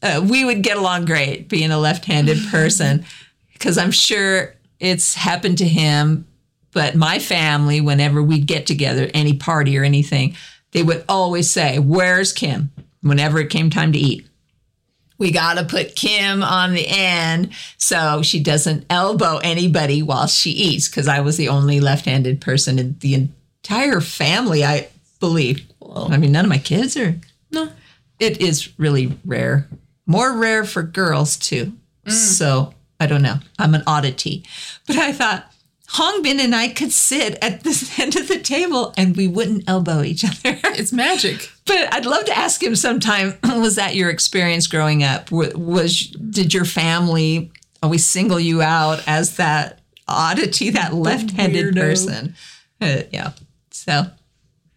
uh, we would get along great being a left-handed person, because I'm sure it's happened to him. But my family, whenever we'd get together, any party or anything, they would always say, "Where's Kim?" Whenever it came time to eat we got to put Kim on the end so she doesn't elbow anybody while she eats because I was the only left-handed person in the entire family, I believe. I mean, none of my kids are. No. It is really rare. More rare for girls too. Mm. So I don't know. I'm an oddity, but I thought Hong Bin and I could sit at this end of the table and we wouldn't elbow each other. It's magic. But I'd love to ask him sometime. Was that your experience growing up? Was did your family always single you out as that oddity, that left-handed person? Uh, yeah. So,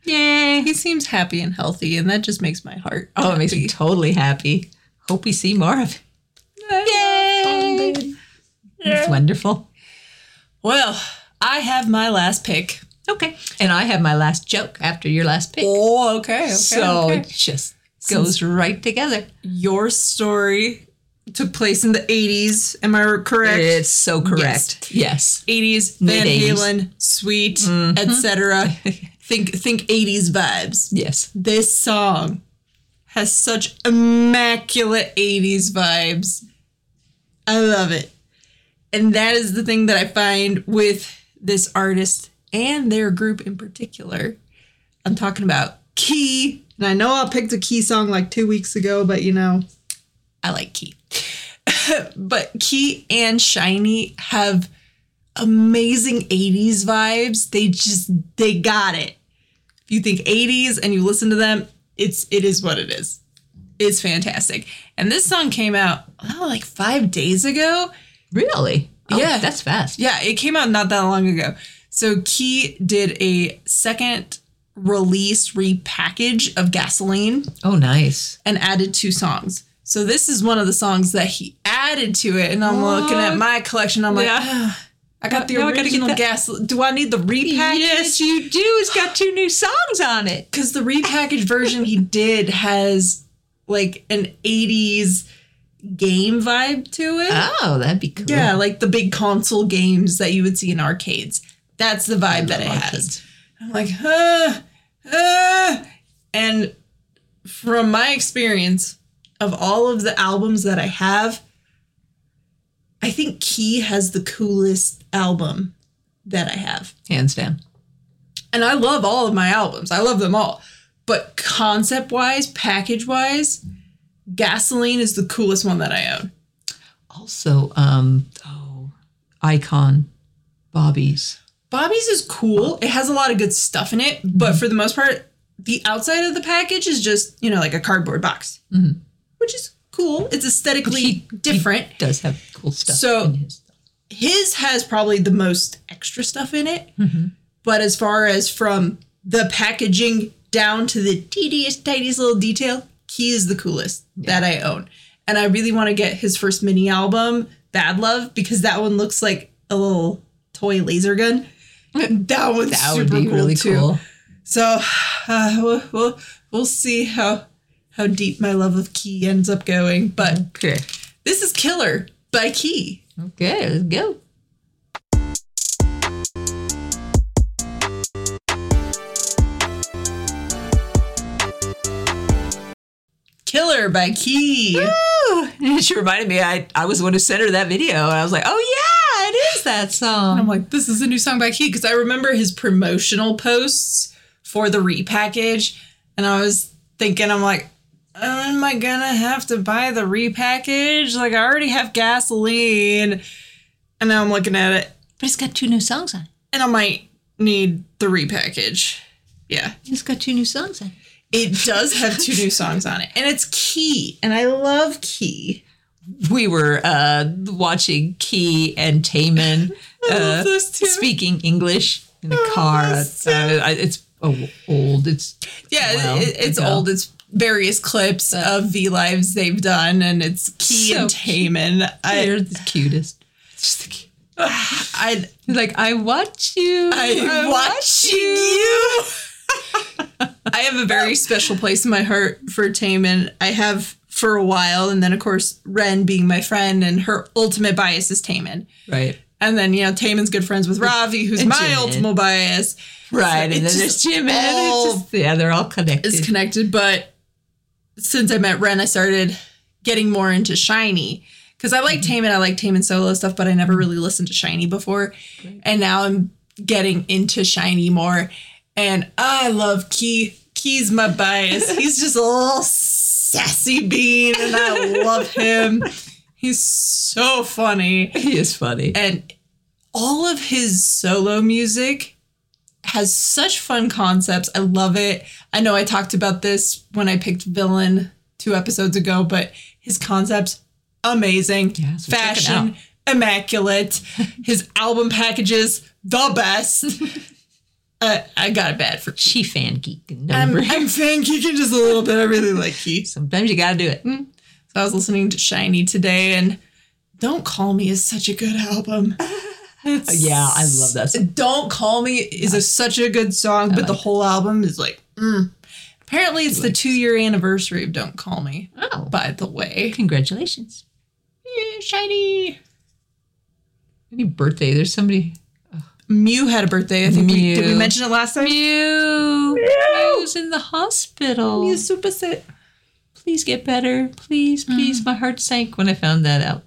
yay! He seems happy and healthy, and that just makes my heart. Oh, it makes me totally happy. Hope we see more of it. Yay! It's wonderful. Well, I have my last pick. Okay, and I have my last joke after your last pick. Oh, okay. okay so okay. it just goes right together. your story took place in the 80s. Am I correct? It's so correct. Yes. 80s, Van. Halen, Sweet, mm-hmm. etc. think think 80s vibes. Yes. This song has such immaculate 80s vibes. I love it. And that is the thing that I find with this artist and their group in particular. I'm talking about Key. And I know I picked a Key song like two weeks ago, but you know, I like Key. but Key and SHINee have amazing 80s vibes. They just they got it. If you think 80s and you listen to them, it's it is what it is. It's fantastic. And this song came out oh, like 5 days ago. Really? Oh, Yeah. That's fast. Yeah, it came out not that long ago. So Key did a second release repackage of Gasoline Oh, nice. and added two songs. So this is one of the songs that he added to it, and I'm looking at my collection. I'm like, Yeah. "Ah, I got the Now I gotta get original gas. Do I need the repackage? Yes, you do. It's got two new songs on it. because the repackaged version he did has like an 80s game vibe to it. Oh, that'd be cool. Yeah, like the big console games that you would see in arcades. That's the vibe that it love has. I'm like, uh, uh. And from my experience of all of the albums that I have, I think Key has the coolest album that I have. Hands down. And I love all of my albums, I love them all. But concept wise, package wise, Gasoline is the coolest one that I own. Also, um, oh, iKON, Bobby's. Bobby's is cool. It has a lot of good stuff in it, but mm-hmm. for the most part, the outside of the package is just, you know, like a cardboard box, mm-hmm. which is cool. It's aesthetically He- different. Does have cool stuff. So- in his. His has probably the most extra stuff in it. Mm-hmm. But as far as from the packaging down to the teeniest, tiniest little detail, he is the coolest that I own. And I really want to get his first mini album, Bad Love, because that one looks like a little toy laser gun. That one's That would be cool really too. cool. So uh, we'll, we'll we'll see how how deep my love of Key ends up going. But Okay. this is Killer by Key. Okay, let's go. Killer by Key. Ooh, she reminded me I, I was the one who sent her that video and I was like, oh yeah, it is that And song? I'm like, this is a new song by Key because I remember his promotional posts for the repackage, and I was thinking, I'm like, am I gonna have to buy the repackage? Like, I already have gasoline, and now I'm looking at it, But it's got two new songs on it. and I might need the repackage. Yeah, It's got two new songs on it. It does have two new songs on it, and it's Key, and I love Key. We were uh, watching Key and Taemin uh, love those two. speaking English in the car. those Uh, it's oh, old. It's Yeah, Well, it, it's ago. old. It's various clips of V lives they've done, and it's Key So and Taemin. I, they're the cutest. Just the cute. I, Like I watch you. I watching you. I have a very special place in my heart for Taemin. I have for a while, and then of course Ren being my friend, and her ultimate bias is Taemin. Right. And then you know Taemin's good friends with Ravi, who's And my Jimin. ultimate bias. Right. and then it's there's just all- just, yeah, they're all connected. It's connected, but since I met Ren, I started getting more into SHINee. Because I like Taemin I like Taemin solo stuff, but I never really listened to SHINee before. And now I'm getting into SHINee more. And I love Key. Key's my bias. He's just a little sassy bean, and I love him. He's so funny. he is funny. And all of his solo music has such fun concepts. I love it. I know I talked about this when I picked Villain two episodes ago, but his concepts amazing. Yeah, so Fashion immaculate. his album packages the best. Uh, I got it bad for She fan geek. I'm, Number. I'm fan geeking just a little bit. I really like Keith. Sometimes you gotta do it. So I was listening to SHINee today, and Don't Call Me is such a good album. It's- Yeah, I love that song. Don't Call Me is a, such a good song, but the whole album is like, mm. apparently it's the two year anniversary of Don't Call Me, Oh, by the way. congratulations. Yeah, SHINee. Any birthday? There's somebody. Mew had a birthday. I think we, did we mention it last time? Mew. Mew. Mew's in the hospital. Mew's super sick. Please get better. Please, please. Mm. My heart sank when I found that out.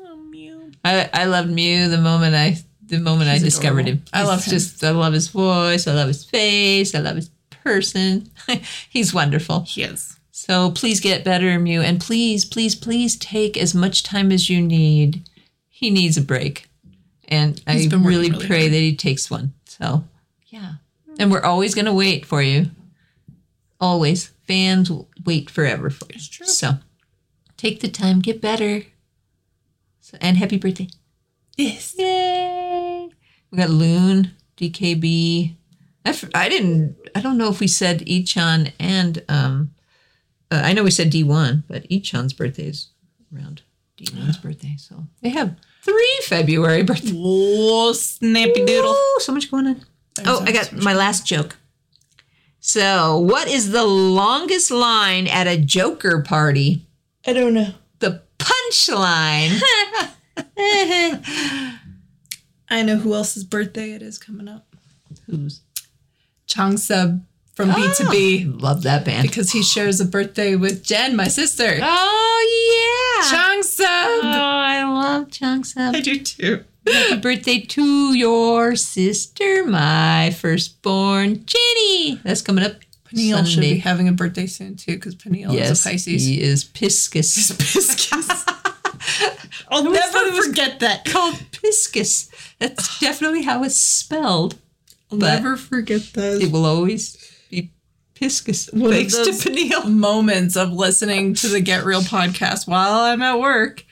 Oh, Mew. I, I loved Mew the moment I the moment I discovered adorable. him. I love him. Just I love his voice. I love his face. I love his person. He's wonderful. He is. So please get better, Mew, and please, please, please take as much time as you need. He needs a break, and I He's working really, really pray hard. that he takes one. So yeah, and we're always gonna wait for you. Always, fans will wait forever for you. It's true. So take the time, get better, so, and happy birthday! Yes. Yay! We got Loon, DKB. I, f- I didn't. I don't know if we said Echan and um. Uh, I know we said D1, but Echan's birthday is around D1's birthday, so they have three February birthdays. Oh, snappy doodle. Ooh, so much going on. Oh, I got my last joke. So, what is the longest line at a Joker party? I don't know. The punchline. I know who else's birthday it is coming up. Who's? Changsub from BTOB ah, Love that band. because he shares a birthday with Jen, my sister. Oh yeah. Changsub. Oh, I love Changsub. I do too. Happy birthday to your sister, my firstborn Jenny. That's coming up Peniel should be having a birthday soon too because Peniel Yes, is a Pisces. he is Piscus. Pisces. I'll always never forget that. Called Piscus. That's definitely how it's spelled. I'll never forget that. It will always Piscus. One Thanks to Peniel. moments of listening to the Get Real podcast while I'm at work,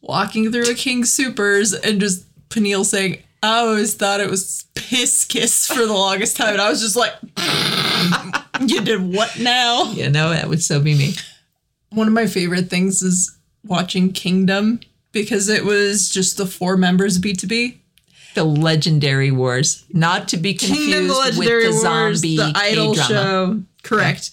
walking through a King Supers and just Peniel saying, I always thought it was piss kiss for the longest time. And I was just like, you did what now? You know, that would so be me. One of my favorite things is watching Kingdom because it was just the four members of BTOB. The Legendary Wars. Not to be confused the with the Wars, zombie the Idol K-drama. show. Correct.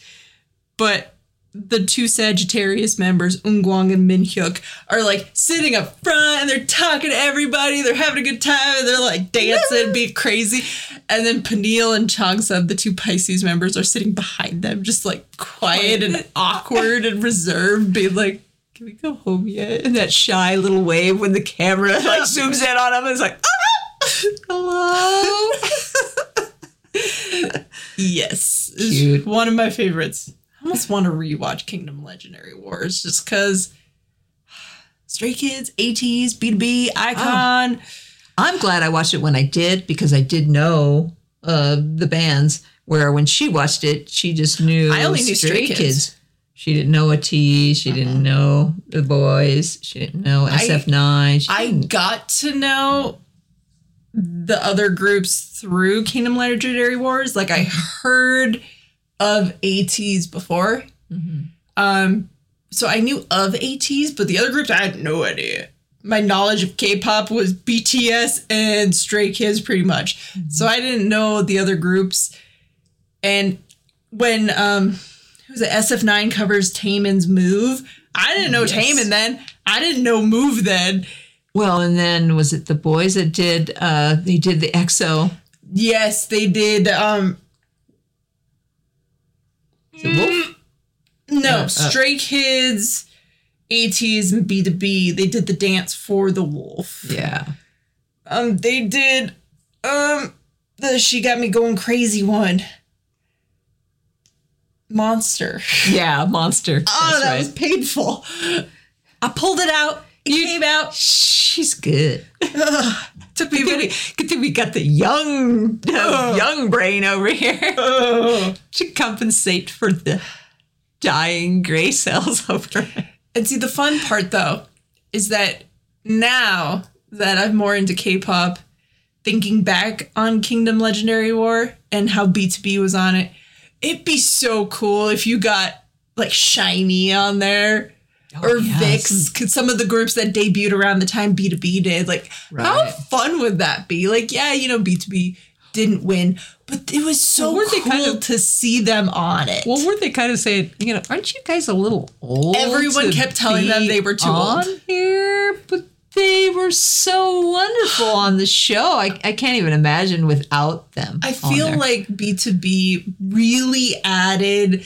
But the two Sagittarius members, Eunkwang and Minhyuk, are like sitting up front and they're talking to everybody. They're having a good time and they're like dancing, being crazy. And then Peniel and Changsub, the two Pisces members, are sitting behind them, just like quiet and awkward and reserved, being like, can we go home yet? In that shy little wave when the camera like zooms in on them and it's like, ah, hello. Yes. Cute. one of my favorites. I almost want to rewatch Kingdom Legendary Wars just because Stray Kids, ATEEZ, BTOB, iKON. I'm glad I watched it when I did because I did know uh, the bands. Where when she watched it, she just knew I only knew Stray Kids. She didn't know a T. She didn't know the boys. She didn't know SF9. She I got to know the other groups through Kingdom Legendary Wars. Like I heard of ATEEZ before. Um, so I knew of ATEEZ, but the other groups I had no idea. My knowledge of K-pop was BTS and Stray Kids, pretty much. So I didn't know the other groups. And when um, who was it? SF9 covers Taemin's Move. I didn't know Yes. Taemin then. I didn't know Move then. Well, and then was it the boys that did? Uh, they did the EXO. Yes, they did. Um, Wolf? no, Uh, uh. Stray Kids, ATEEZ, and BTOB. They did the dance for the wolf. Yeah. Um, they did. Um, the she got me going crazy one. Monster. Yeah, monster. Oh, That's that right. was painful. I pulled it out. It came out. She's good. Took me Good we, good thing we got the young, young brain over here Oh. to compensate for the dying gray cells over. And see, the fun part though is that now that I'm more into K-pop, thinking back on Kingdom Legendary War and how BTOB was on it, it'd be so cool if you got like SHINee on there. Oh, or Oh, yeah, VIXX, 'cause some of the groups that debuted around the time BTOB did. Like, how fun would that be? Like, yeah, you know, BTOB didn't win, but it was so Well, cool kind of- to see them on it. Well, weren't they kind of saying, you know, aren't you guys a little old? Everyone kept telling them they were too on old. here, but they were so wonderful on the show. I, I can't even imagine without them. I feel like BTOB really added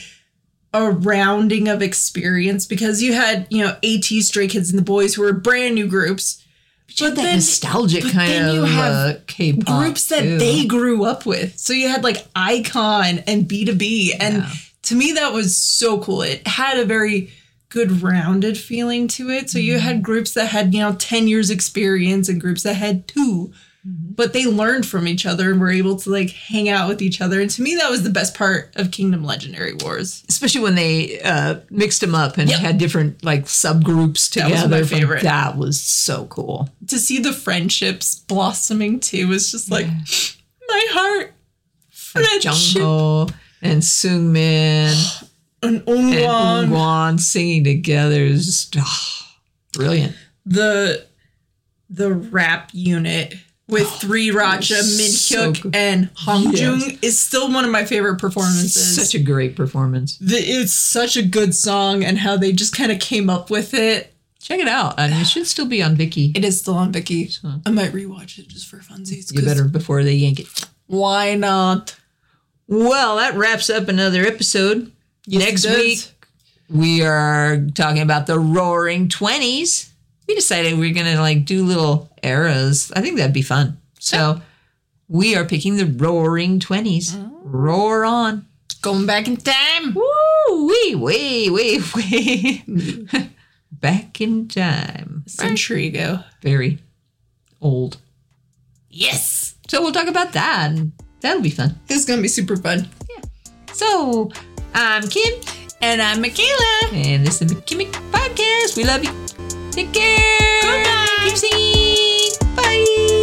a rounding of experience because you had, you know, AT Stray Kids and the Boys who were brand new groups. You had but that then- nostalgic but kind then you of have uh, K-pop groups that too. they grew up with. So you had like iKON and BTOB. And Yeah. to me, that was so cool. It had a very good rounded feeling to it. So Mm-hmm. you had groups that had, you know, 10 years experience and groups that had 2 Mm-hmm. But they learned from each other and were able to like hang out with each other. And to me, that was the best part of Kingdom Legendary Wars. especially when they uh, mixed them up and Yep. had different like subgroups together. That was my from- favorite. That was so cool. To see the friendships blossoming too was just like my heart. Friendship. Jungho and Sungmin And and Ungwon. Ungwon singing together is just ah, brilliant. the the rap unit with 3RACHA, Min Hyuk, good. and Hong Yes. Jung is still one of my favorite performances. Such a great performance. the, it's such a good song, and how they just kind of came up with it. Check it out. And it should still be on Viki. It is still on Viki. I might rewatch it just for funsies. You better before they yank it. Why not? Well, that wraps up another episode. Next does. week, we are talking about the roaring 20s. We decided we are going to like do little eras. I think that'd be fun. So we are picking the roaring 20s. Roar on. Going back in time. Woo! Wee, wee, wee, wee. Back in time. Century ago. Very old. Yes. So we'll talk about that. And that'll be fun. It's gonna be super fun. Yeah. So I'm Kim. And I'm Michala. And this is the Kimmy Podcast. We love you. Take care. Goodbye. Keep singing. Bye.